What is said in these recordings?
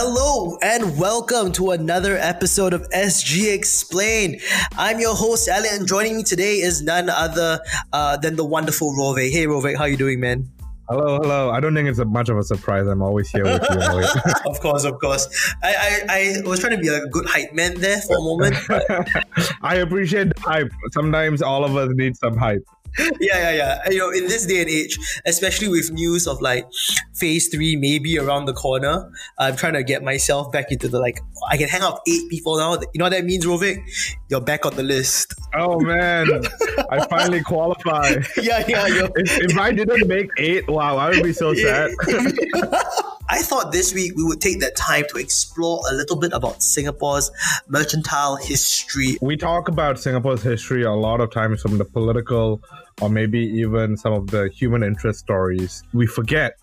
Hello and welcome to another episode of SG Explain. I'm your host Elliot, and joining me today is none other uh, than the wonderful Rovek. Hey Rovek, how you doing, man? Hello, hello. I don't think it's a much of a surprise. I'm always here with you. of course, of course. I, I, I was trying to be like a good hype man there for a moment. I appreciate the hype. Sometimes all of us need some hype. Yeah, yeah, yeah. You know, in this day and age, especially with news of like phase three maybe around the corner, I'm trying to get myself back into the like I can hang out with eight people now. You know what that means, Rovik? You're back on the list. Oh man, I finally qualify. Yeah, yeah. If, if I didn't make eight, wow, I would be so sad. I thought this week we would take that time to explore a little bit about Singapore's mercantile history. We talk about Singapore's history a lot of times from the political or maybe even some of the human interest stories. We forget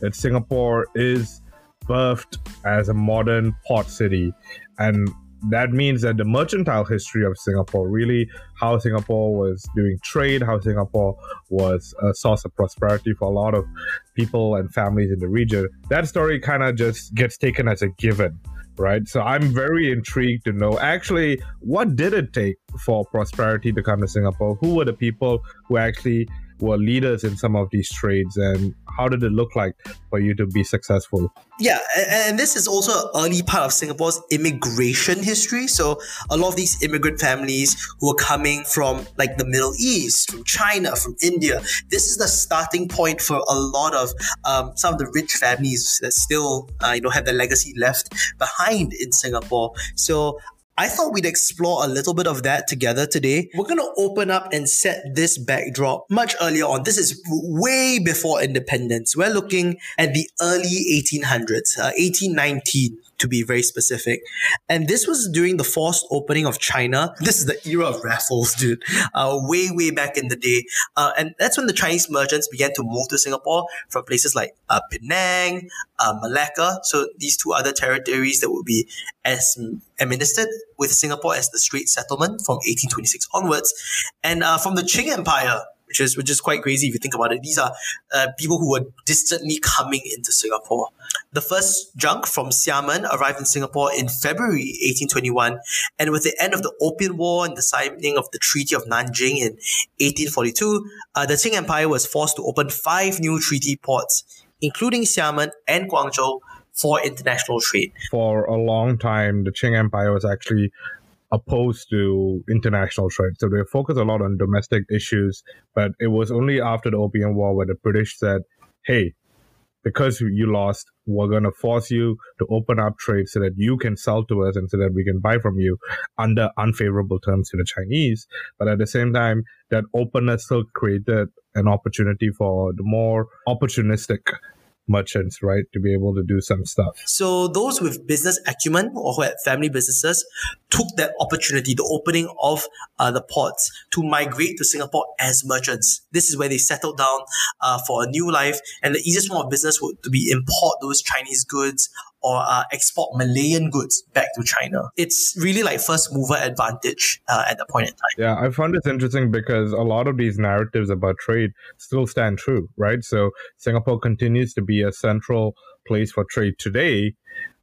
that Singapore is birthed as a modern port city and that means that the mercantile history of Singapore, really how Singapore was doing trade, how Singapore was a source of prosperity for a lot of people and families in the region, that story kind of just gets taken as a given. Right. So I'm very intrigued to know actually what did it take for prosperity to come to Singapore? Who were the people who actually were leaders in some of these trades and how did it look like for you to be successful? Yeah, and this is also an early part of Singapore's immigration history. So a lot of these immigrant families who are coming from like the Middle East, from China, from India, this is the starting point for a lot of um, some of the rich families that still uh, you know have their legacy left behind in Singapore. So I thought we'd explore a little bit of that together today. We're going to open up and set this backdrop much earlier on. This is way before independence. We're looking at the early 1800s, uh, 1819 to be very specific. And this was during the forced opening of China. This is the era of Raffles, dude. Uh, way, way back in the day. Uh, and that's when the Chinese merchants began to move to Singapore from places like uh, Penang, uh, Malacca. So these two other territories that would be as administered with Singapore as the Strait Settlement from 1826 onwards. And uh, from the Qing Empire, which is which is quite crazy if you think about it. These are uh, people who were distantly coming into Singapore. The first junk from Xiamen arrived in Singapore in February 1821, and with the end of the Opium War and the signing of the Treaty of Nanjing in 1842, uh, the Qing Empire was forced to open five new treaty ports, including Xiamen and Guangzhou, for international trade. For a long time, the Qing Empire was actually opposed to international trade. So they focused a lot on domestic issues. But it was only after the Opium War where the British said, hey, because you lost, we're going to force you to open up trade so that you can sell to us and so that we can buy from you under unfavorable terms to the Chinese. But at the same time, that openness still created an opportunity for the more opportunistic merchants, right, to be able to do some stuff. So those with business acumen or who had family businesses took that opportunity, the opening of uh, the ports, to migrate to Singapore as merchants. This is where they settled down uh, for a new life, and the easiest form of business would to be import those Chinese goods or uh, export Malayan goods back to China. It's really like first mover advantage uh, at that point in time. Yeah, I found this interesting because a lot of these narratives about trade still stand true, right? So Singapore continues to be a central place for trade today,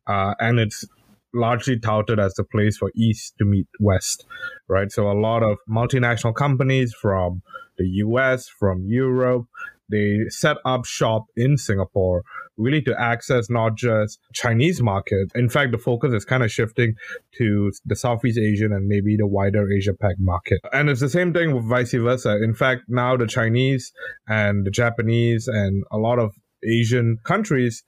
uh, and it's largely touted as the place for East to meet West, right? So a lot of multinational companies from the US, from Europe, they set up shop in Singapore really to access not just Chinese market. In fact, the focus is kind of shifting to the Southeast Asian and maybe the wider Asia Pac market. And it's the same thing with vice versa. In fact, now the Chinese and the Japanese and a lot of Asian countries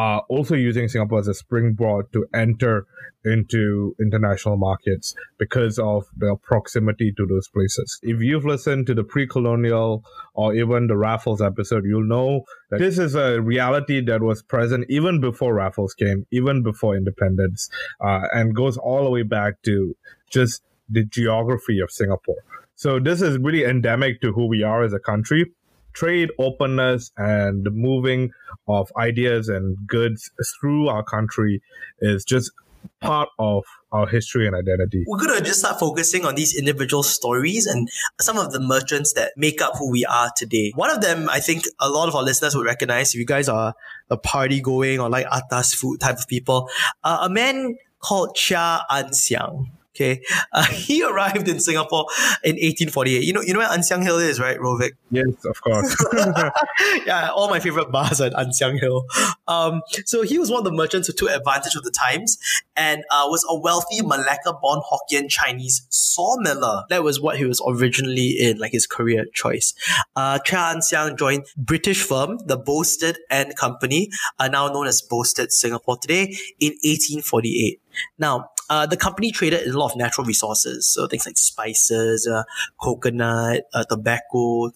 are also using Singapore as a springboard to enter into international markets because of the proximity to those places. If you've listened to the pre-colonial or even the Raffles episode, you'll know that this is a reality that was present even before Raffles came, even before independence, uh, and goes all the way back to just the geography of Singapore. So this is really endemic to who we are as a country trade openness and the moving of ideas and goods through our country is just part of our history and identity. We're going to just start focusing on these individual stories and some of the merchants that make up who we are today. One of them, I think a lot of our listeners would recognize if you guys are a party going or like atas food type of people, uh, a man called Chia Ann Siang. Okay, uh, he arrived in Singapore in 1848. You know, you know where Ann Hill is, right, Rovik? Yes, of course. yeah, all my favorite bars at Ann Hill. Um, so he was one of the merchants who took advantage of the times and uh, was a wealthy Malacca-born Hokkien Chinese sawmiller. That was what he was originally in, like his career choice. Uh, Chia Ann Siang joined British firm, the Boustead and Company, uh, now known as Boustead Singapore today, in 1848. Now, uh, the company traded in a lot of natural resources, so things like spices, uh, coconut, uh, tobacco,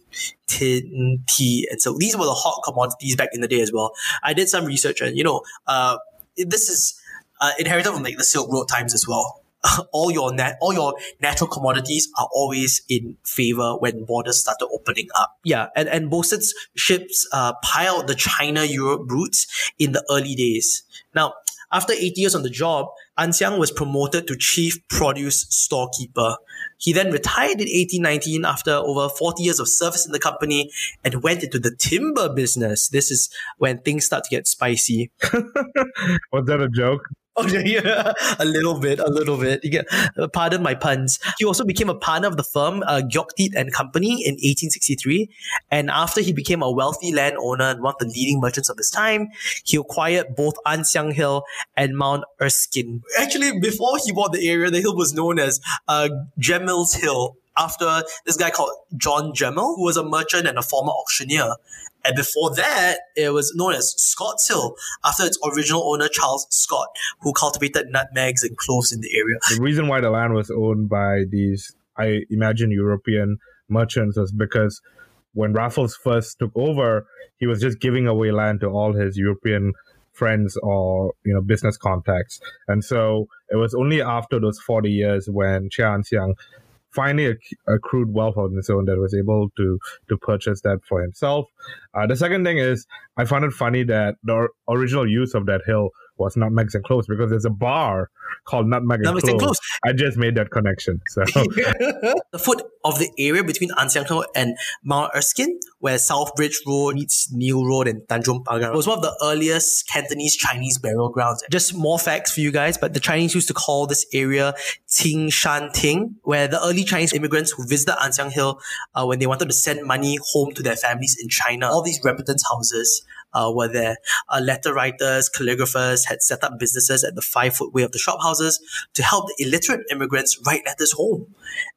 tin, tea, and so these were the hot commodities back in the day as well. I did some research, and you know, uh, this is uh, inherited from like the Silk Road times as well. all your nat- all your natural commodities are always in favor when borders started opening up. Yeah, and and Boustead's ships uh, piled the China Europe routes in the early days. Now, after eight years on the job, Ann Siang was promoted to chief produce storekeeper. He then retired in 1819 after over 40 years of service in the company and went into the timber business. This is when things start to get spicy. Was that a joke? Oh yeah, a little bit, a little bit. Uh, pardon my puns. He also became a partner of the firm uh, Gyeoktit and Company in 1863, and after he became a wealthy landowner and one of the leading merchants of his time, he acquired both Ann Hill and Mount Erskine. Actually, before he bought the area, the hill was known as uh, Hill after this guy called John Gemmell, who was a merchant and a former auctioneer. And before that, it was known as Scott's Hill after its original owner, Charles Scott, who cultivated nutmegs and cloves in the area. The reason why the land was owned by these, I imagine, European merchants was because when Raffles first took over, he was just giving away land to all his European friends or you know business contacts and so it was only after those 40 years when Chia Ann Siang finally accrued wealth on his own that was able to to purchase that for himself. Uh, the second thing is I found it funny that the original use of that hill was Nutmegs and Cloves because there's a bar called Nutmeg and, Cloves. I just made that connection. So the foot of the area between Ann and Mount Erskine, where South Bridge Road meets New Road and Tanjong Pagar, was one of the earliest Cantonese Chinese burial grounds. Just more facts for you guys, but the Chinese used to call this area Ting Shan Ting, where the early Chinese immigrants who visited Ann Hill uh, when they wanted to send money home to their families in China, all these repentance houses uh, were there. Uh, letter writers, calligraphers had set up businesses at the five foot way of the shophouses to help the illiterate immigrants write letters home.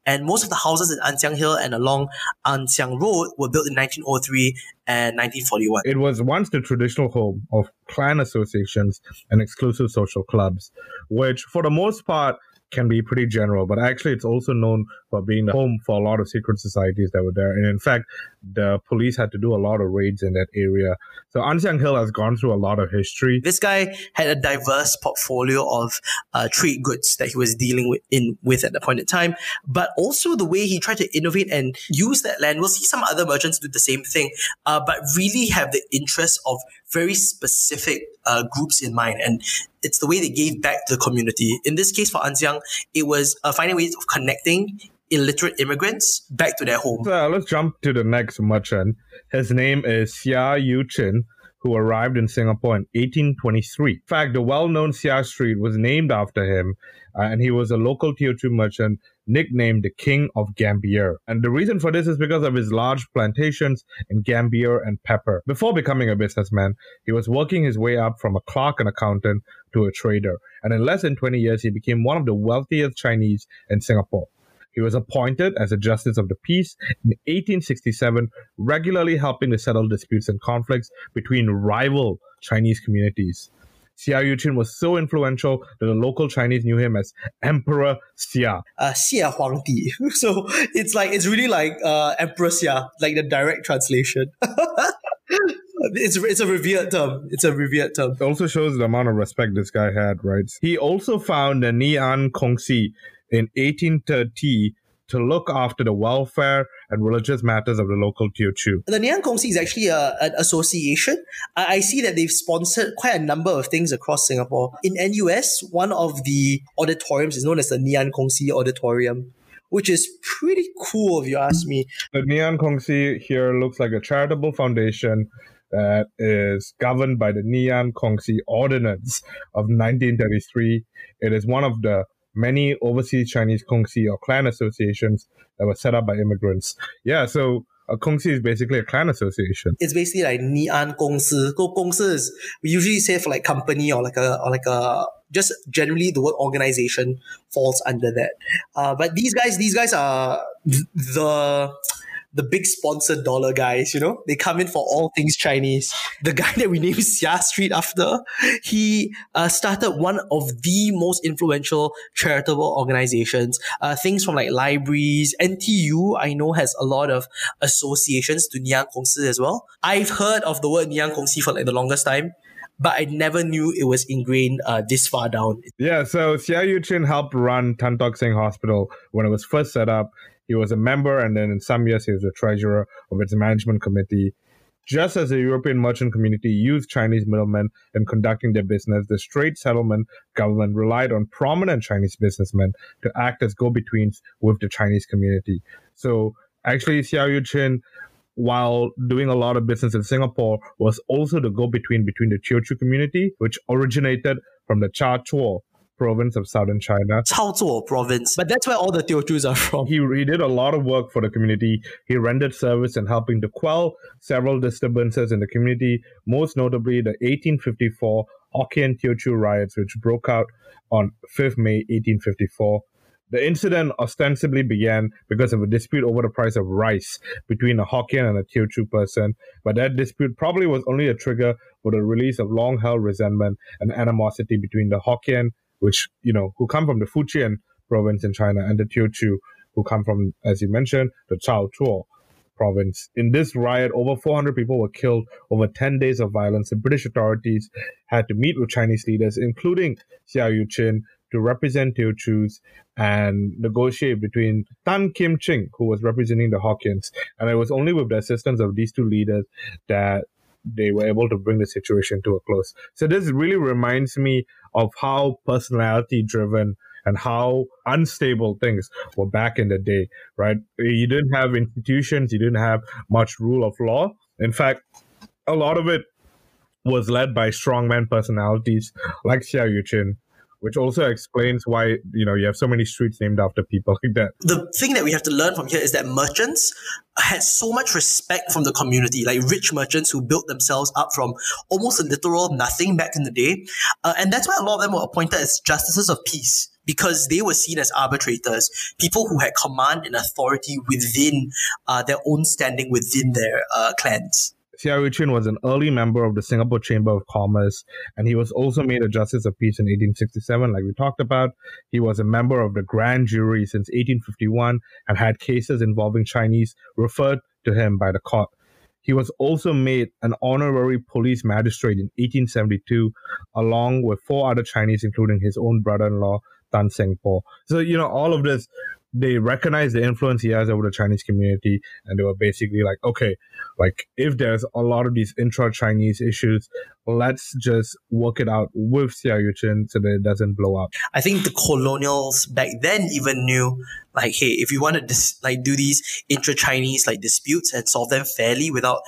And most of the houses in Ann Hill and along Ann Road were built in 1903 and 1941. It was once the traditional home of clan associations and exclusive social clubs, which for the most part can be pretty general, but actually it's also known for being the home for a lot of secret societies that were there. And in fact, the police had to do a lot of raids in that area. So Ann Hill has gone through a lot of history. This guy had a diverse portfolio of uh, trade goods that he was dealing with in with at the point in time, but also the way he tried to innovate and use that land. We'll see some other merchants do the same thing, uh, but really have the interest of very specific uh, groups in mind. And it's the way they gave back to the community. In this case, for Ann Siang, it was uh, finding ways of connecting illiterate immigrants back to their home. Let's jump to the next merchant. His name is Seah Eu Chin, who arrived in Singapore in 1823. In fact, the well-known Seah Street was named after him, uh, and he was a local Teochew merchant nicknamed the King of Gambier. And the reason for this is because of his large plantations in Gambier and pepper. Before becoming a businessman, he was working his way up from a clerk and accountant to a trader. And in less than 20 years, he became one of the wealthiest Chinese in Singapore. He was appointed as a justice of the peace in 1867, regularly helping to settle disputes and conflicts between rival Chinese communities. Seah Eu Chin was so influential that the local Chinese knew him as Emperor Xia. Uh, Xia Huangdi. So it's like, it's really like uh, Emperor Xia, like the direct translation. it's it's a revered term. It's a revered term. It also shows the amount of respect this guy had, right? He also found the Ngee Ann Kongsi in 1830 to look after the welfare and religious matters of the local Teochew. The Ngee Ann Kongsi is actually a, an association. I, I see that they've sponsored quite a number of things across Singapore. In NUS, one of the auditoriums is known as the Ngee Ann Kongsi Auditorium which is pretty cool if you ask me. The Ngee Ann Kongsi here looks like a charitable foundation that is governed by the Ngee Ann Kongsi Ordinance of 1933. It is one of the many overseas Chinese Kongsi or clan associations that were set up by immigrants. Yeah, so a Kongsi is basically a clan association. It's basically like Nian Gongsi. Gongsi is we usually say for like company or like a or like a just generally the word organization falls under that. Uh, but these guys, these guys are the the big sponsored dollar guys, you know, they come in for all things Chinese. The guy that we named Seah Street after, he uh, started one of the most influential charitable organizations. Uh, things from like libraries, NTU, I know has a lot of associations to Ngee Ann Kongsi as well. I've heard of the word Ngee Ann Kongsi for like the longest time but I never knew it was ingrained uh, this far down. Yeah, so Seah Eu Chin helped run Tan Tock Seng Hospital when it was first set up. He was a member, and then in some years, he was the treasurer of its management committee. Just as the European merchant community used Chinese middlemen in conducting their business, the Strait Settlement government relied on prominent Chinese businessmen to act as go betweens with the Chinese community. So, actually, Seah Eu Chin, while doing a lot of business in Singapore, was also the go between between the Teochew community, which originated from the Chaozhou province of southern China. Chaozhou province. But that's where all the Teochews are from. He, he did a lot of work for the community. He rendered service in helping to quell several disturbances in the community, most notably the 1854 Hokkien Teochew riots, which broke out on 5th May 1854. The incident ostensibly began because of a dispute over the price of rice between a Hokkien and a Teochew person, but that dispute probably was only a trigger for the release of long held resentment and animosity between the Hokkien which, you know, who come from the Fujian province in China and the Teochew, who come from, as you mentioned, the Chao province. In this riot, over 400 people were killed over 10 days of violence. The British authorities had to meet with Chinese leaders, including Seah Eu Chin, to represent Teochews and negotiate between Tan Kim Ching, who was representing the Hokkiens. And it was only with the assistance of these two leaders that they were able to bring the situation to a close. So this really reminds me of how personality driven and how unstable things were back in the day, right? You didn't have institutions, you didn't have much rule of law. In fact, a lot of it was led by strongman personalities like Seah Eu Chin, which also explains why you know you have so many streets named after people like that. The thing that we have to learn from here is that merchants had so much respect from the community, like rich merchants who built themselves up from almost a literal nothing back in the day, uh, and that's why a lot of them were appointed as justices of peace because they were seen as arbitrators, people who had command and authority within uh, their own standing within their uh, clans. Seah Eu Chin was an early member of the Singapore Chamber of Commerce, and he was also made a Justice of Peace in 1867, like we talked about. He was a member of the Grand Jury since 1851 and had cases involving Chinese referred to him by the court. He was also made an honorary police magistrate in 1872, along with four other Chinese, including his own brother in law, Tan Seng Poh. So, you know, all of this they recognize the influence he has over the Chinese community, and they were basically like, okay, like if there's a lot of these intra-Chinese issues, let's just work it out with Seah Eu Chin so that it doesn't blow up. I think the colonials back then even knew, like, hey, if you want to dis- like do these intra-Chinese like disputes and solve them fairly without,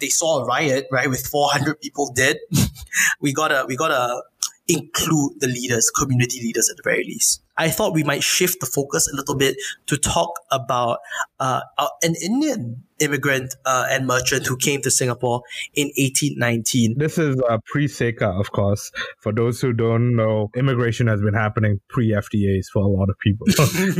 they saw a riot right with 400 people dead. we gotta we gotta include the leaders, community leaders at the very least. I thought we might shift the focus a little bit to talk about uh, an Indian immigrant uh, and merchant who came to Singapore in 1819. This is uh, pre CECA, of course. For those who don't know, immigration has been happening pre FTAs for a lot of people.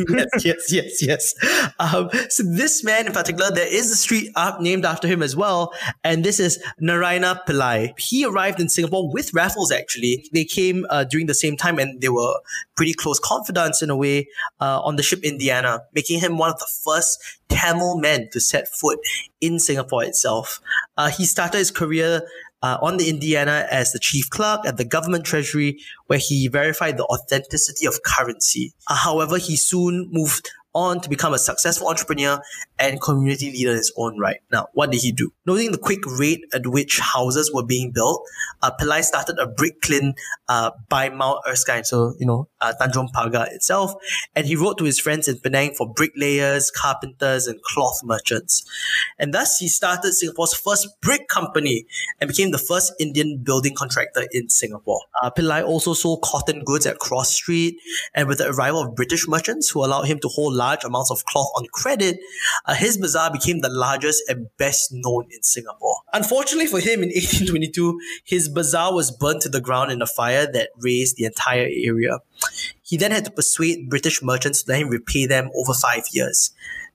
yes, yes, yes, yes. Um, so this man in particular, there is a street up named after him as well, and this is Naraina Pillai. He arrived in Singapore with Raffles. Actually, they came uh, during the same time, and they were pretty close confidants in a way uh, on the ship Indiana, making him one of the first Tamil men to set foot in Singapore itself. Uh, he started his career uh, on the Indiana as the chief clerk at the government treasury, where he verified the authenticity of currency. Uh, however, he soon moved on to become a successful entrepreneur and community leader in his own right. Now, what did he do? Noting the quick rate at which houses were being built, uh, Pillai started a brick kiln uh, by Mount Erskine, so, you know, uh, Tanjong Pagar itself, and he wrote to his friends in Penang for bricklayers, carpenters, and cloth merchants. And thus, he started Singapore's first brick company and became the first Indian building contractor in Singapore. Uh, Pillai also sold cotton goods at Cross Street, and with the arrival of British merchants who allowed him to hold large amounts of cloth on credit, uh, his bazaar became the largest and best known in Singapore. Unfortunately for him, in 1822, his bazaar was burnt to the ground in a fire that razed the entire area. He then had to persuade British merchants to let him repay them over five years.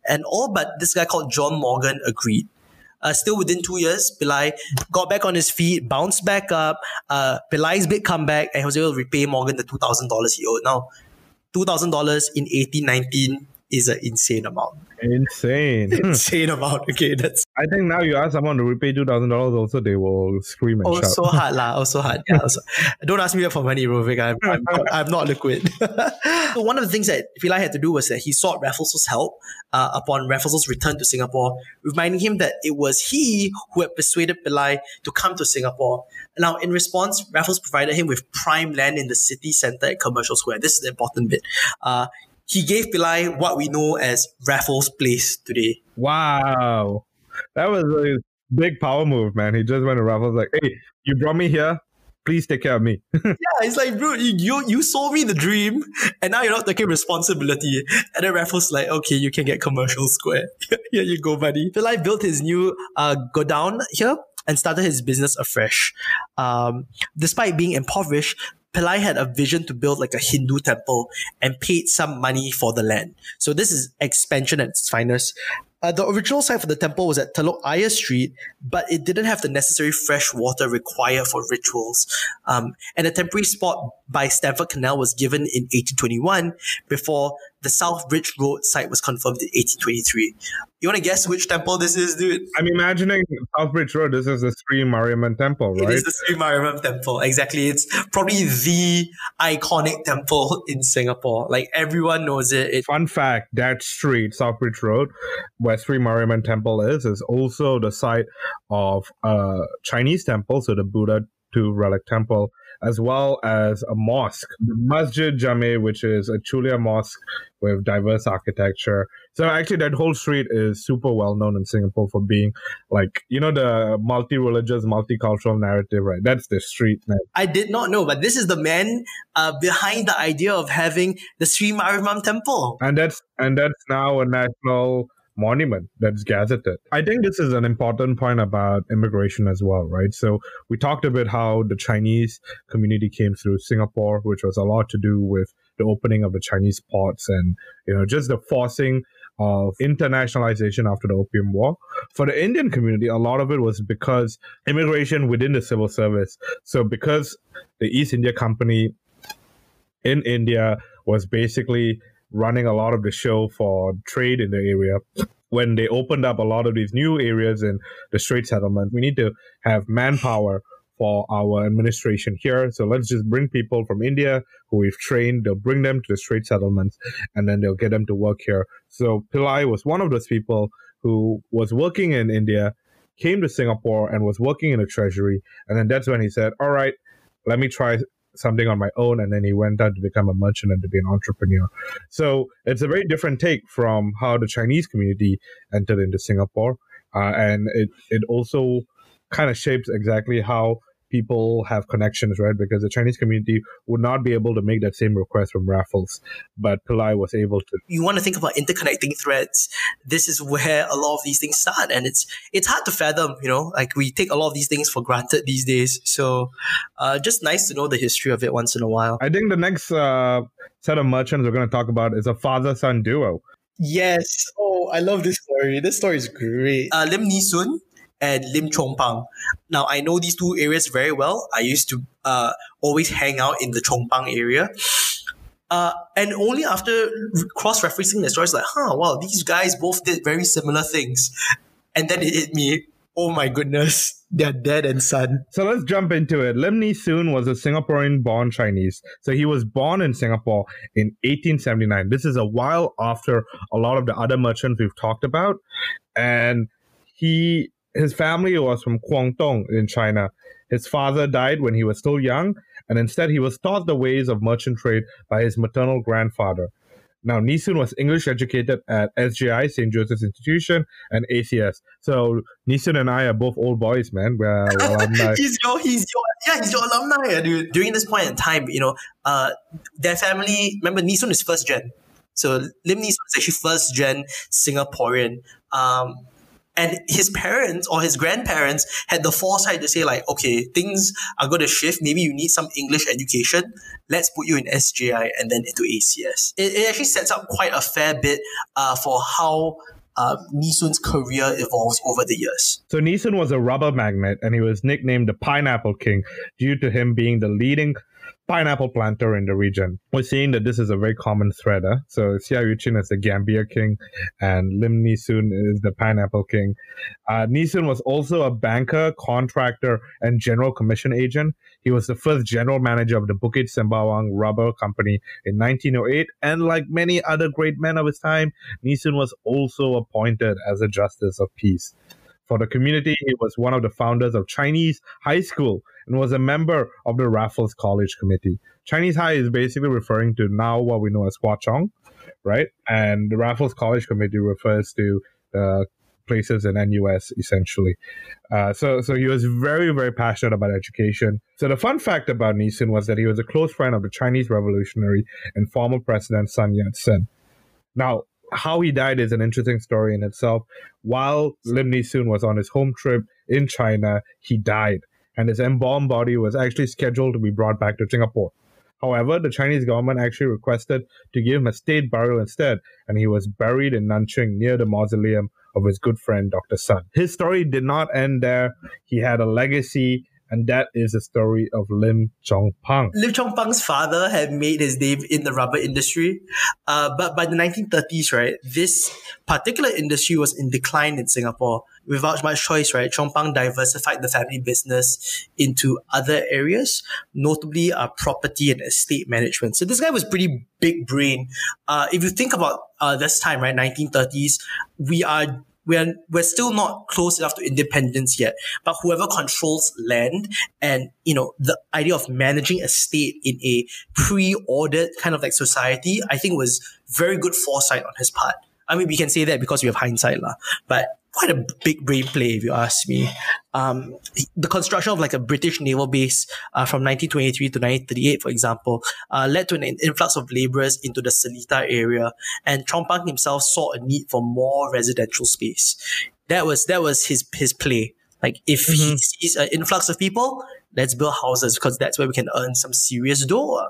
And all but this guy called John Morgan agreed. Uh, still within two years, Pillai got back on his feet, bounced back up. Uh, Pillai's big comeback, and he was able to repay Morgan the $2,000 he owed. Now, $2,000 in 1819 is an insane amount. Insane. insane amount. Okay, that's. I think now you ask someone to repay two thousand dollars, also they will scream and oh, shout. so hard lah. Also hard. Yeah. Also. Don't ask me for money, Rovik. I'm, I'm, not, I'm not liquid. so one of the things that Pillai had to do was that he sought Raffles' help uh, upon Raffles' return to Singapore, reminding him that it was he who had persuaded Pillai to come to Singapore. Now, in response, Raffles provided him with prime land in the city centre at Commercial Square. This is the important bit. Uh, he gave Pillai what we know as Raffles Place today. Wow. That was a big power move, man. He just went to Raffles like, hey, you brought me here. Please take care of me. yeah, it's like, bro, you, you sold me the dream and now you're not taking responsibility. And then Raffles like, okay, you can get commercial square. here you go, buddy. Pillai built his new uh, godown here and started his business afresh. Um, despite being impoverished, Pillai had a vision to build like a Hindu temple and paid some money for the land. So this is expansion at its finest. Uh, the original site for the temple was at Telok Ayer Street, but it didn't have the necessary fresh water required for rituals. Um, and a temporary spot by Stamford Canal was given in 1821 before the South Bridge Road site was confirmed in 1823. You want to guess which temple this is, dude? I'm imagining South Bridge Road. This is the Sri Mariamman Temple, right? It is the Sri Mariamman Temple. Exactly. It's probably the iconic temple in Singapore. Like everyone knows it. it Fun fact: that street, South Bridge Road, where Sri Mariamman Temple is, is also the site of a Chinese temple, so the Buddha Tooth Relic Temple as well as a mosque, the Masjid Jame, which is a Chulia mosque with diverse architecture. So actually, that whole street is super well known in Singapore for being like you know the multi-religious, multicultural narrative, right? That's the street, man. I did not know, but this is the man uh, behind the idea of having the Sri Mariamman Temple, and that's and that's now a national monument that's gazetted. I think this is an important point about immigration as well, right? So we talked a bit how the Chinese community came through Singapore, which was a lot to do with the opening of the Chinese ports and, you know, just the forcing of internationalization after the Opium War. For the Indian community, a lot of it was because immigration within the civil service. So because the East India Company in India was basically running a lot of the show for trade in the area. When they opened up a lot of these new areas in the Strait Settlement, we need to have manpower for our administration here. So let's just bring people from India who we've trained. They'll bring them to the Strait Settlements and then they'll get them to work here. So Pillai was one of those people who was working in India, came to Singapore and was working in the treasury. And then that's when he said, all right, let me try something on my own and then he went on to become a merchant and to be an entrepreneur. So it's a very different take from how the chinese community entered into singapore uh, and it, it also kind of shapes exactly how people have connections, right? Because the Chinese community would not be able to make that same request from Raffles, but Pillai was able to. You want to think about interconnecting threads. This is where a lot of these things start, and it's it's hard to fathom. You know, like we take a lot of these things for granted these days. So, uh, just nice to know the history of it once in a while. I think the next uh, set of merchants we're going to talk about is a father-son duo. Yes. Oh, I love this story. This story is great. Uh, Lim Nee Soon and Lim Chong Pang. Now, I know these two areas very well. I used to uh, always hang out in the Chong Pang area. Uh, and only after cross-referencing the stories, like, huh, wow, these guys both did very similar things. And then it hit me, oh my goodness, their dad and son. So let's jump into it. Lim Nee Soon was a Singaporean born Chinese. So he was born in Singapore in 1879. This is a while after a lot of the other merchants we've talked about. And he his family was from Guangdong in China. His father died when he was still young, and instead he was taught the ways of merchant trade by his maternal grandfather. Now, Soon was English educated at SJI, St. Joseph's Institution, and ACS. So, Soon and I are both old boys, man. We're alumni. he's your, he's your, yeah, he's your alumni, dude. During this point in time, you know, uh, their family, remember, Soon is first gen. So, Lim Soon is actually first gen Singaporean. Um, and his parents or his grandparents had the foresight to say like okay things are going to shift. Maybe you need some english education. Let's put you in sji and then into acs it, it actually sets up quite a fair bit uh, for how uh, Nee Soon's career evolves over the years. So Soon was a rubber magnate, and he was nicknamed the Pineapple King due to him being the leading pineapple planter in the region. We're seeing that this is a very common thread. Huh? So Yu is the Gambier king, and Lim Soon is the pineapple king. Uh, Soon was also a banker, contractor, and general commission agent. He was the first general manager of the Bukit Sembawang Rubber Company in 1908, and like many other great men of his time, Soon was also appointed as a justice of peace. For the community, he was one of the founders of Chinese High School and was a member of the Raffles College Committee. Chinese High is basically referring to now what we know as Hwa Chong, right? And the Raffles College Committee refers to the places in NUS essentially. Uh, so, so he was very, very passionate about education. So the fun fact about Nee Soon was that he was a close friend of the Chinese revolutionary and former president Sun Yat-sen. Now, how he died is an interesting story in itself. While Lim Nee Soon was on his home trip in China, he died, and his embalmed body was actually scheduled to be brought back to Singapore. However, the Chinese government actually requested to give him a state burial instead, and he was buried in Nanjing near the mausoleum of his good friend Dr. Sun. His story did not end there. He had a legacy and that is the story of Lim Chong Pang. Lim Chong Pang's father had made his name in the rubber industry, uh, but by the 1930s, right, this particular industry was in decline in Singapore. Without much choice, right, Chong Pang diversified the family business into other areas, notably uh, property and estate management. So this guy was pretty big brain. Uh, if you think about uh, this time, right, 1930s, we are we're we're still not close enough to independence yet. But whoever controls land and you know the idea of managing a state in a pre-ordered kind of like society, I think was very good foresight on his part. I mean, we can say that because we have hindsight, lah. But quite a big brain play, if you ask me. Um, the construction of like a British naval base uh, from 1923 to 1938, for example, uh, led to an influx of laborers into the Seletar area, and Chong Pang himself saw a need for more residential space. That was that was his his play. Like if mm-hmm. he sees an influx of people, let's build houses because that's where we can earn some serious dough.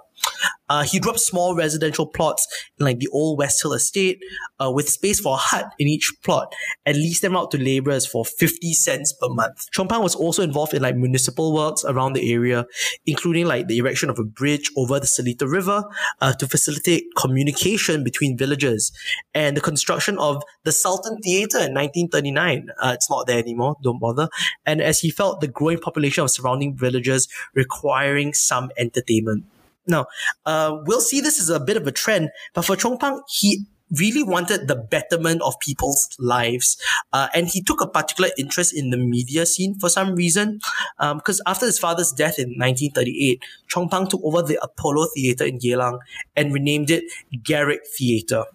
Uh, he dropped small residential plots in like the old West Hill estate uh, with space for a hut in each plot and leased them out to laborers for 50 cents per month. Chong Pang was also involved in like municipal works around the area, including like the erection of a bridge over the Seletar River uh, to facilitate communication between villages and the construction of the Sultan Theatre in 1939. Uh, it's not there anymore, don't bother. And as he felt the growing population of surrounding villages requiring some entertainment. Now, uh, we'll see this as a bit of a trend, but for Chong Pang, he really wanted the betterment of people's lives. Uh, and he took a particular interest in the media scene for some reason. Because um, after his father's death in 1938, Chong Pang took over the Apollo Theatre in Geylang and renamed it Garrick Theatre.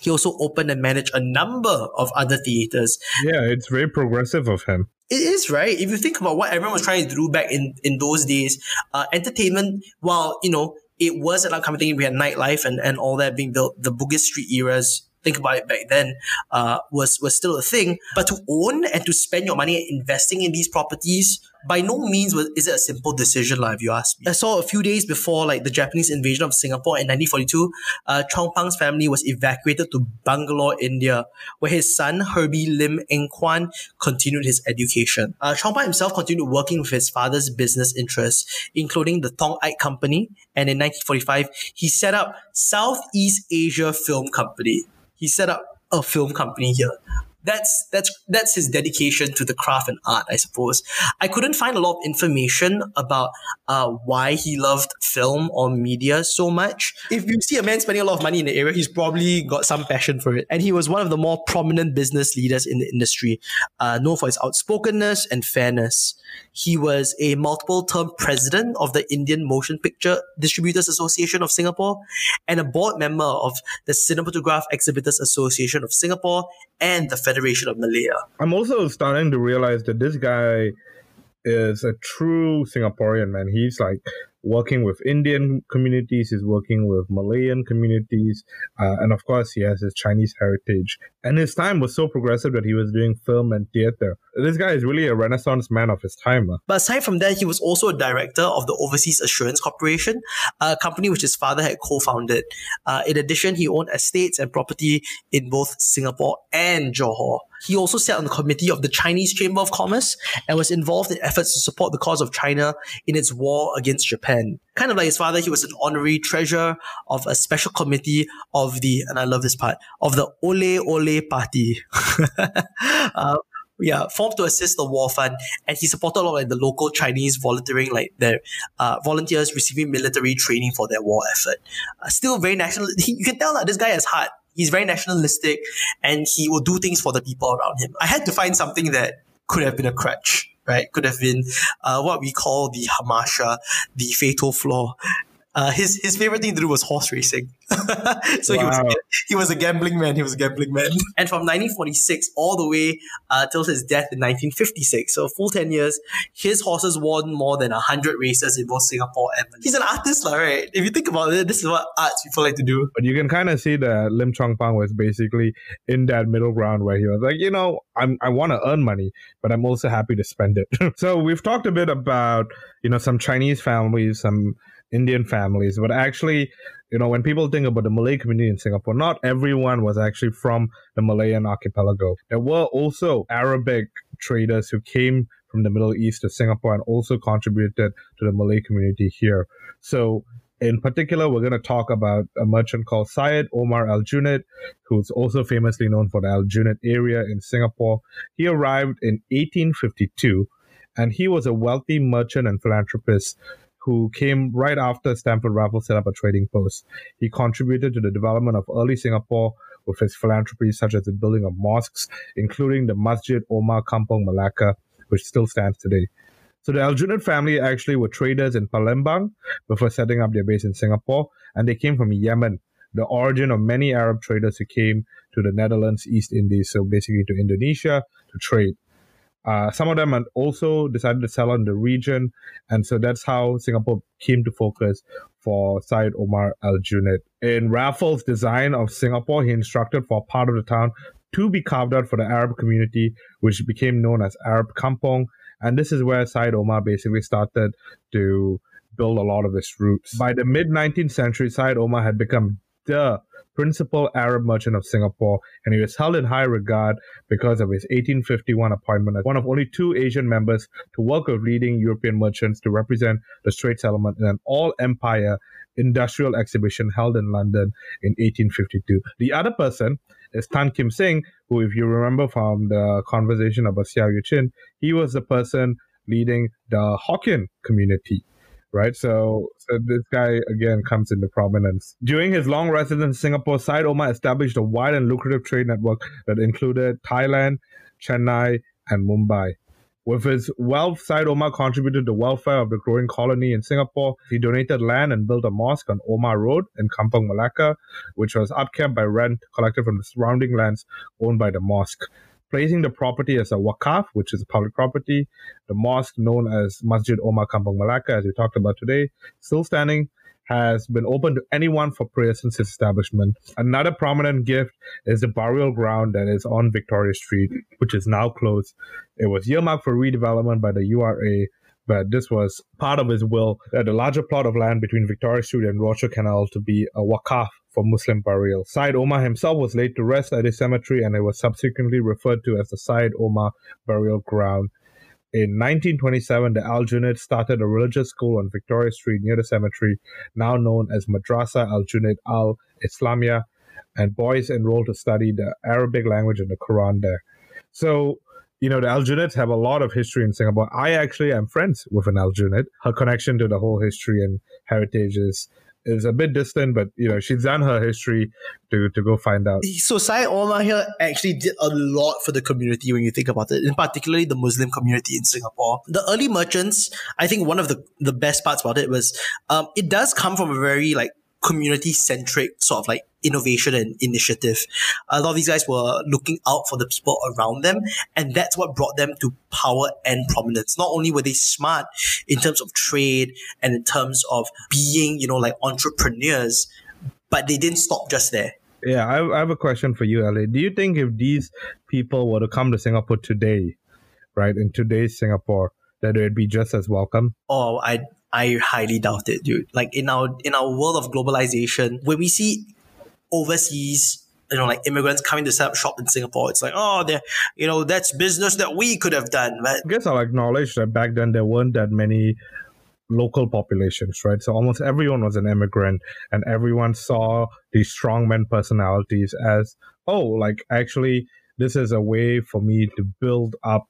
He also opened and managed a number of other theatres. Yeah, it's very progressive of him. It is right. If you think about what everyone was trying to do back in in those days, uh, entertainment, while you know it was an upcoming thing, we had nightlife and and all that being built. The Bugis Street eras think about it back then, uh, was was still a thing. But to own and to spend your money investing in these properties, by no means was, is it a simple decision, like, if you ask me. I saw a few days before like the Japanese invasion of Singapore in 1942, uh, Chong Pang's family was evacuated to Bangalore, India, where his son Herbie Lim Eng Kwan continued his education. Uh, Chong Pang himself continued working with his father's business interests, including the Thong Ike Company, and in 1945 he set up Southeast Asia Film Company he set up a film company here. That's that's that's his dedication to the craft and art, I suppose. I couldn't find a lot of information about uh, why he loved film or media so much. If you see a man spending a lot of money in the area, he's probably got some passion for it. And he was one of the more prominent business leaders in the industry, uh, known for his outspokenness and fairness. He was a multiple term president of the Indian Motion Picture Distributors Association of Singapore and a board member of the Cinematograph Exhibitors Association of Singapore and the Federation of Malaya. I'm also starting to realize that this guy is a true Singaporean man. He's like working with Indian communities, he's working with Malayan communities, uh, and of course, he has his Chinese heritage. And his time was so progressive that he was doing film and theater. This guy is really a renaissance man of his time. But aside from that, he was also a director of the Overseas Assurance Corporation, a company which his father had co founded. Uh, in addition, he owned estates and property in both Singapore and Johor. He also sat on the committee of the Chinese Chamber of Commerce and was involved in efforts to support the cause of China in its war against Japan. Kind of like his father, he was an honorary treasurer of a special committee of the, and I love this part, of the Ole Ole Party. uh, yeah, formed to assist the war fund, and he supported a lot of like the local Chinese volunteering, like their uh, volunteers receiving military training for their war effort. Uh, still very national. He, you can tell that this guy has heart. He's very nationalistic and he will do things for the people around him. I had to find something that could have been a crutch, right? Could have been uh, what we call the hamartia, the fatal flaw. Uh, his his favorite thing to do was horse racing. so wow. he was a, he was a gambling man. He was a gambling man. And from 1946 all the way uh, till his death in 1956, so full 10 years, his horses won more than 100 races in both Singapore and Malaysia. He's an artist, lah, right? If you think about it, this is what arts people like to do. But you can kind of see that Lim Chong Pang was basically in that middle ground where he was like, you know, I'm I want to earn money, but I'm also happy to spend it. so we've talked a bit about you know some Chinese families, some Indian families, but actually, you know, when people think about the Malay community in Singapore, not everyone was actually from the Malayan archipelago. There were also Arabic traders who came from the Middle East to Singapore and also contributed to the Malay community here. So, in particular, we're going to talk about a merchant called Syed Omar Aljunied, who's also famously known for the Aljunied area in Singapore. He arrived in 1852 and he was a wealthy merchant and philanthropist who came right after Stamford Raffles set up a trading post. He contributed to the development of early Singapore with his philanthropy, such as the building of mosques, including the Masjid Omar Kampung Malacca, which still stands today. So the Aljunied family actually were traders in Palembang before setting up their base in Singapore, and they came from Yemen, the origin of many Arab traders who came to the Netherlands, East Indies, so basically to Indonesia to trade. Uh, some of them had also decided to sell in the region, and so that's how Singapore came to focus for Syed Omar Aljunied. In Raffles' design of Singapore, he instructed for part of the town to be carved out for the Arab community, which became known as Arab Kampong, and this is where Syed Omar basically started to build a lot of his roots. By the mid 19th century, Syed Omar had become the principal Arab merchant of Singapore, and he was held in high regard because of his 1851 appointment as one of only two Asian members to work with leading European merchants to represent the Straits Settlement in an all empire industrial exhibition held in London in 1852. The other person is Tan Kim Seng, who, if you remember from the conversation about Seow Yat-sen, he was the person leading the Hokkien community right? So, so this guy again comes into prominence. During his long residence in Singapore, Syed Omar established a wide and lucrative trade network that included Thailand, Chennai, and Mumbai. With his wealth, Syed Omar contributed to the welfare of the growing colony in Singapore. He donated land and built a mosque on Omar Road in Kampong Malacca, which was upkept by rent collected from the surrounding lands owned by the mosque placing the property as a wakaf, which is a public property. The mosque, known as Masjid Omar Kampung Malacca, as we talked about today, still standing, has been open to anyone for prayer since its establishment. Another prominent gift is the burial ground that is on Victoria Street, which is now closed. It was earmarked for redevelopment by the URA, but this was part of his will that the larger plot of land between Victoria Street and Rochor Canal to be a wakaf for Muslim burial. Syed Omar himself was laid to rest at his cemetery and it was subsequently referred to as the Syed Omar Burial Ground. In 1927, the Aljunied started a religious school on Victoria Street near the cemetery, now known as Madrasa Aljunied Al Islamia, and boys enrolled to study the Arabic language and the Quran there. So, you know, the Aljunieds have a lot of history in Singapore. I actually am friends with an Aljunied. Her connection to the whole history and heritage is is a bit distant, but you know, she's done her history to, to go find out. So Syed Omar here actually did a lot for the community when you think about it, in particularly the Muslim community in Singapore. The early merchants, I think one of the, the best parts about it was um, it does come from a very like community centric sort of like innovation and initiative. A lot of these guys were looking out for the people around them, and that's what brought them to power and prominence. Not only were they smart in terms of trade and in terms of being, you know, like entrepreneurs, but they didn't stop just there. Yeah, I, I have a question for you, Ali. Do you think if these people were to come to Singapore today, right, in today's Singapore, that it would be just as welcome? Oh, I I highly doubt it, dude. Like in our in our world of globalization, when we see overseas you know, like immigrants coming to set up shop in Singapore. It's like, oh, they you know, that's business that we could have done. But I guess I'll acknowledge that back then there weren't that many local populations, right? So almost everyone was an immigrant and everyone saw these strongman personalities as, oh, like actually this is a way for me to build up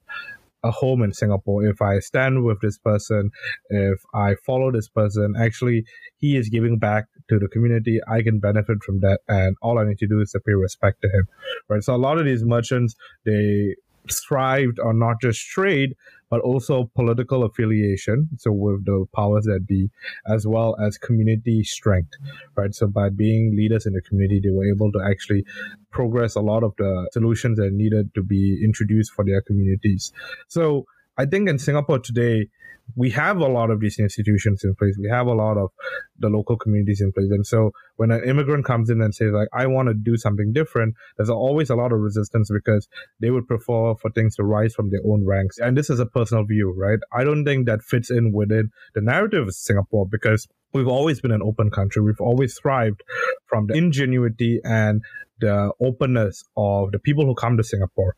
a home in Singapore. If I stand with this person, if I follow this person, actually, he is giving back to the community. I can benefit from that. And all I need to do is to pay respect to him. Right. So a lot of these merchants, they thrived on not just trade, but also political affiliation. So with the powers that be, as well as community strength, right? So by being leaders in the community, they were able to actually progress a lot of the solutions that needed to be introduced for their communities. So I think in Singapore today, we have a lot of these institutions in place. We have a lot of the local communities in place. And so when an immigrant comes in and says like, I want to do something different, there's always a lot of resistance because they would prefer for things to rise from their own ranks. And this is a personal view, right? I don't think that fits in within the narrative of Singapore because we've always been an open country. We've always thrived from the ingenuity and the openness of the people who come to Singapore.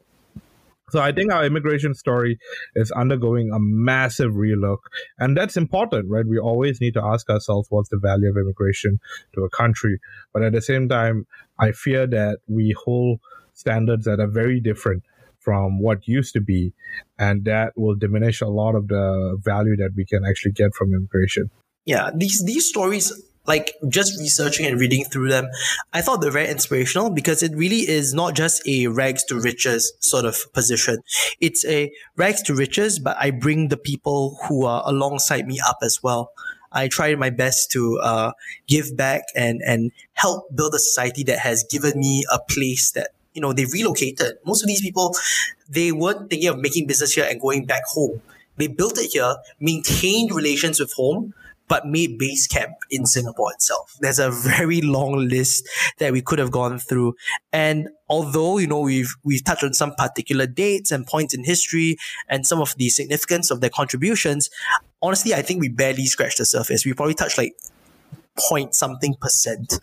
So I think our immigration story is undergoing a massive relook, and that's important, right? We always need to ask ourselves what's the value of immigration to a country, but at the same time, I fear that we hold standards that are very different from what used to be, and that will diminish a lot of the value that we can actually get from immigration. Yeah, these these stories like just researching and reading through them, I thought they're very inspirational because it really is not just a rags to riches sort of position. It's a rags to riches, but I bring the people who are alongside me up as well. I try my best to uh, give back and and help build a society that has given me a place that you know they relocated. Most of these people, they weren't thinking of making business here and going back home. They built it here, maintained relations with home, but made base camp in Singapore itself. There's a very long list that we could have gone through. And although, you know, we've, we've touched on some particular dates and points in history and some of the significance of their contributions, honestly, I think we barely scratched the surface. We probably touched like point something percent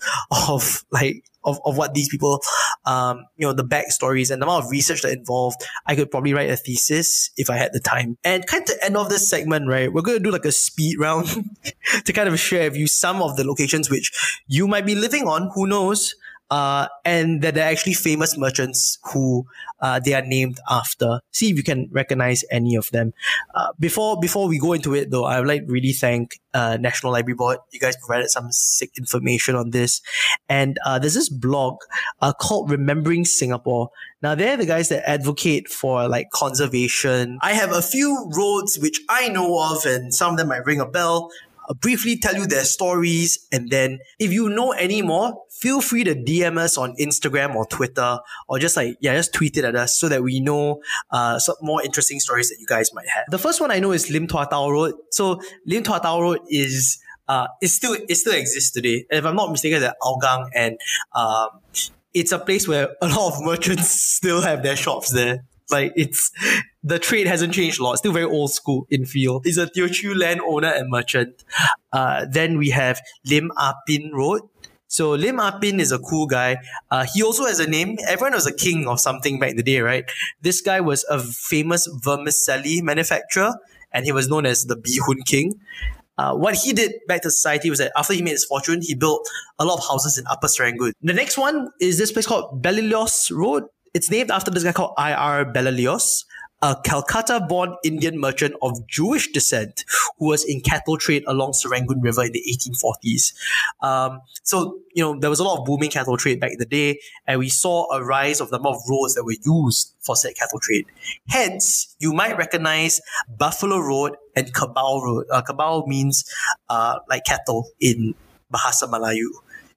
of like of, of what these people um you know the backstories and the amount of research that involved i could probably write a thesis if i had the time. And kind of to end off this segment right we're going to do like a speed round to kind of share with you some of the locations which you might be living on who knows uh, and that they're actually famous merchants who uh, they are named after. See if you can recognize any of them. Uh, before before we go into it, though, I would like to really thank uh, National Library Board. You guys provided some sick information on this, and uh, there's this blog uh, called Remembering Singapore. Now they're the guys that advocate for like conservation. I have a few roads which I know of, and some of them might ring a bell. I'll briefly tell you their stories. And then if you know any more, feel free to DM us on Instagram or Twitter or just like, yeah, just tweet it at us so that we know uh, some more interesting stories that you guys might have. The first one I know is Lim Tua Tow Road. So Lim Tua Tow Road is uh, it still it still exists today. If I'm not mistaken, it's at Hougang and um, it's a place where a lot of merchants still have their shops there. Like it's the trade hasn't changed a lot. It's Still very old school in feel. He's a Teochew landowner and merchant. Uh, then we have Lim Ah Pin Road. So Lim Ah Pin is a cool guy. Uh, he also has a name. Everyone was a king of something back in the day, right? This guy was a famous vermicelli manufacturer, and he was known as the Hoon King. Uh, what he did back to society was that after he made his fortune, he built a lot of houses in Upper Serangoon. The next one is this place called Belilios Road It's named after this guy called I.R. Belilios, a Calcutta born Indian merchant of Jewish descent who was in cattle trade along Serangoon River in the 1840s. Um, so, you know, there was a lot of booming cattle trade back in the day, and we saw a rise of the number of roads that were used for said cattle trade. Hence, you might recognize Buffalo Road and Kerbau Road. Uh, Kerbau means uh, like cattle in Bahasa Melayu.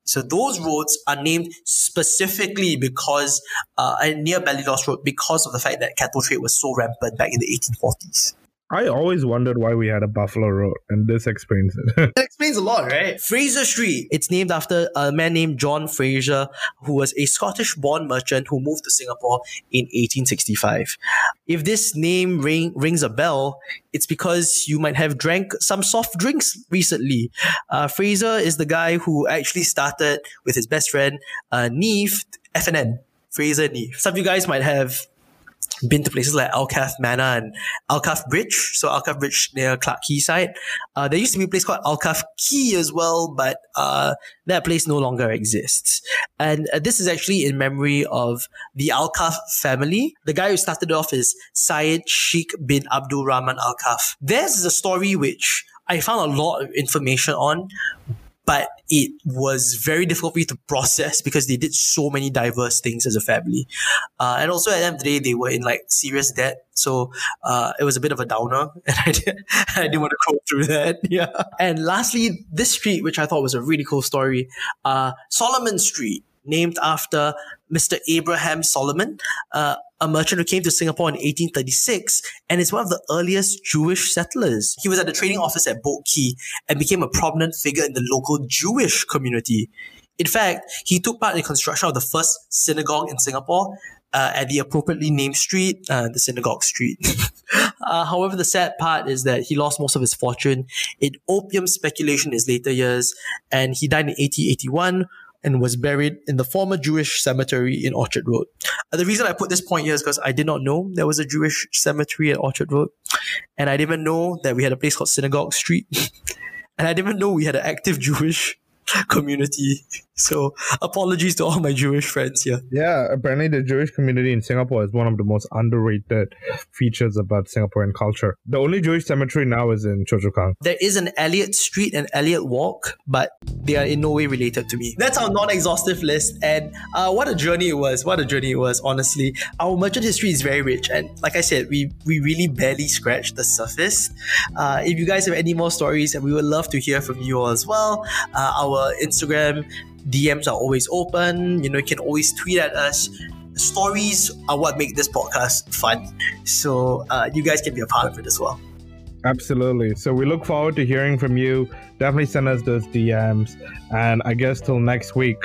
So those roads are named specifically because, uh, near Belilios Road, because of the fact that cattle trade was so rampant back in the 1840s. I always wondered why we had a Buffalo Road, and this explains it. it explains a lot, right? Fraser Street. It's named after a man named John Fraser, who was a Scottish born merchant who moved to Singapore in 1865. If this name ring, rings a bell, it's because you might have drank some soft drinks recently. Uh, Fraser is the guy who actually started with his best friend, uh, Neave, FNN. Fraser Neave. Some of you guys might have been to places like Alkaff Manor and Alkaff Bridge. So Alkaff Bridge near Clarke Quayside. Uh, there used to be a place called Alkaff Quay as well, but uh, that place no longer exists. And uh, this is actually in memory of the Alkaff family. The guy who started it off is Syed Sheikh bin Abdul Rahman Alkaff. There's a story which I found a lot of information on, but it was very difficult for me to process because they did so many diverse things as a family. Uh, and also at the end of the day, they were in like serious debt. So uh, it was a bit of a downer, and I, did, I didn't want to go through that. Yeah. And lastly, this street, which I thought was a really cool story, uh, Solomon Street, named after Mr. Abraham Solomon, uh, a merchant who came to Singapore in 1836 and is one of the earliest Jewish settlers. He was at the trading office at Boat Quay and became a prominent figure in the local Jewish community. In fact, he took part in the construction of the first synagogue in Singapore uh, at the appropriately named street, uh, the synagogue street. uh, however, the sad part is that he lost most of his fortune in opium speculation in his later years, and he died in 1881 and was buried in the former Jewish cemetery in Orchard Road. Uh, the reason I put this point here is because I did not know there was a Jewish cemetery at Orchard Road, and I didn't even know that we had a place called Synagogue Street, and I didn't even know we had an active Jewish community. So apologies to all my Jewish friends here. Yeah, apparently the Jewish community in Singapore is one of the most underrated features about Singaporean culture. The only Jewish cemetery now is in Choa Chu Kang. There is an Elliot Street and Elliot Walk, but they are in no way related to me. That's our non-exhaustive list, and uh, what a journey it was! What a journey it was. Honestly, our merchant history is very rich, and like I said, we we really barely scratched the surface. Uh, if you guys have any more stories, and we would love to hear from you all as well. Uh, our Instagram DMs are always open. You know, you can always tweet at us. Stories are what make this podcast fun. So uh, you guys can be a part of it as well. Absolutely. So we look forward to hearing from you. Definitely send us those DMs. And I guess till next week.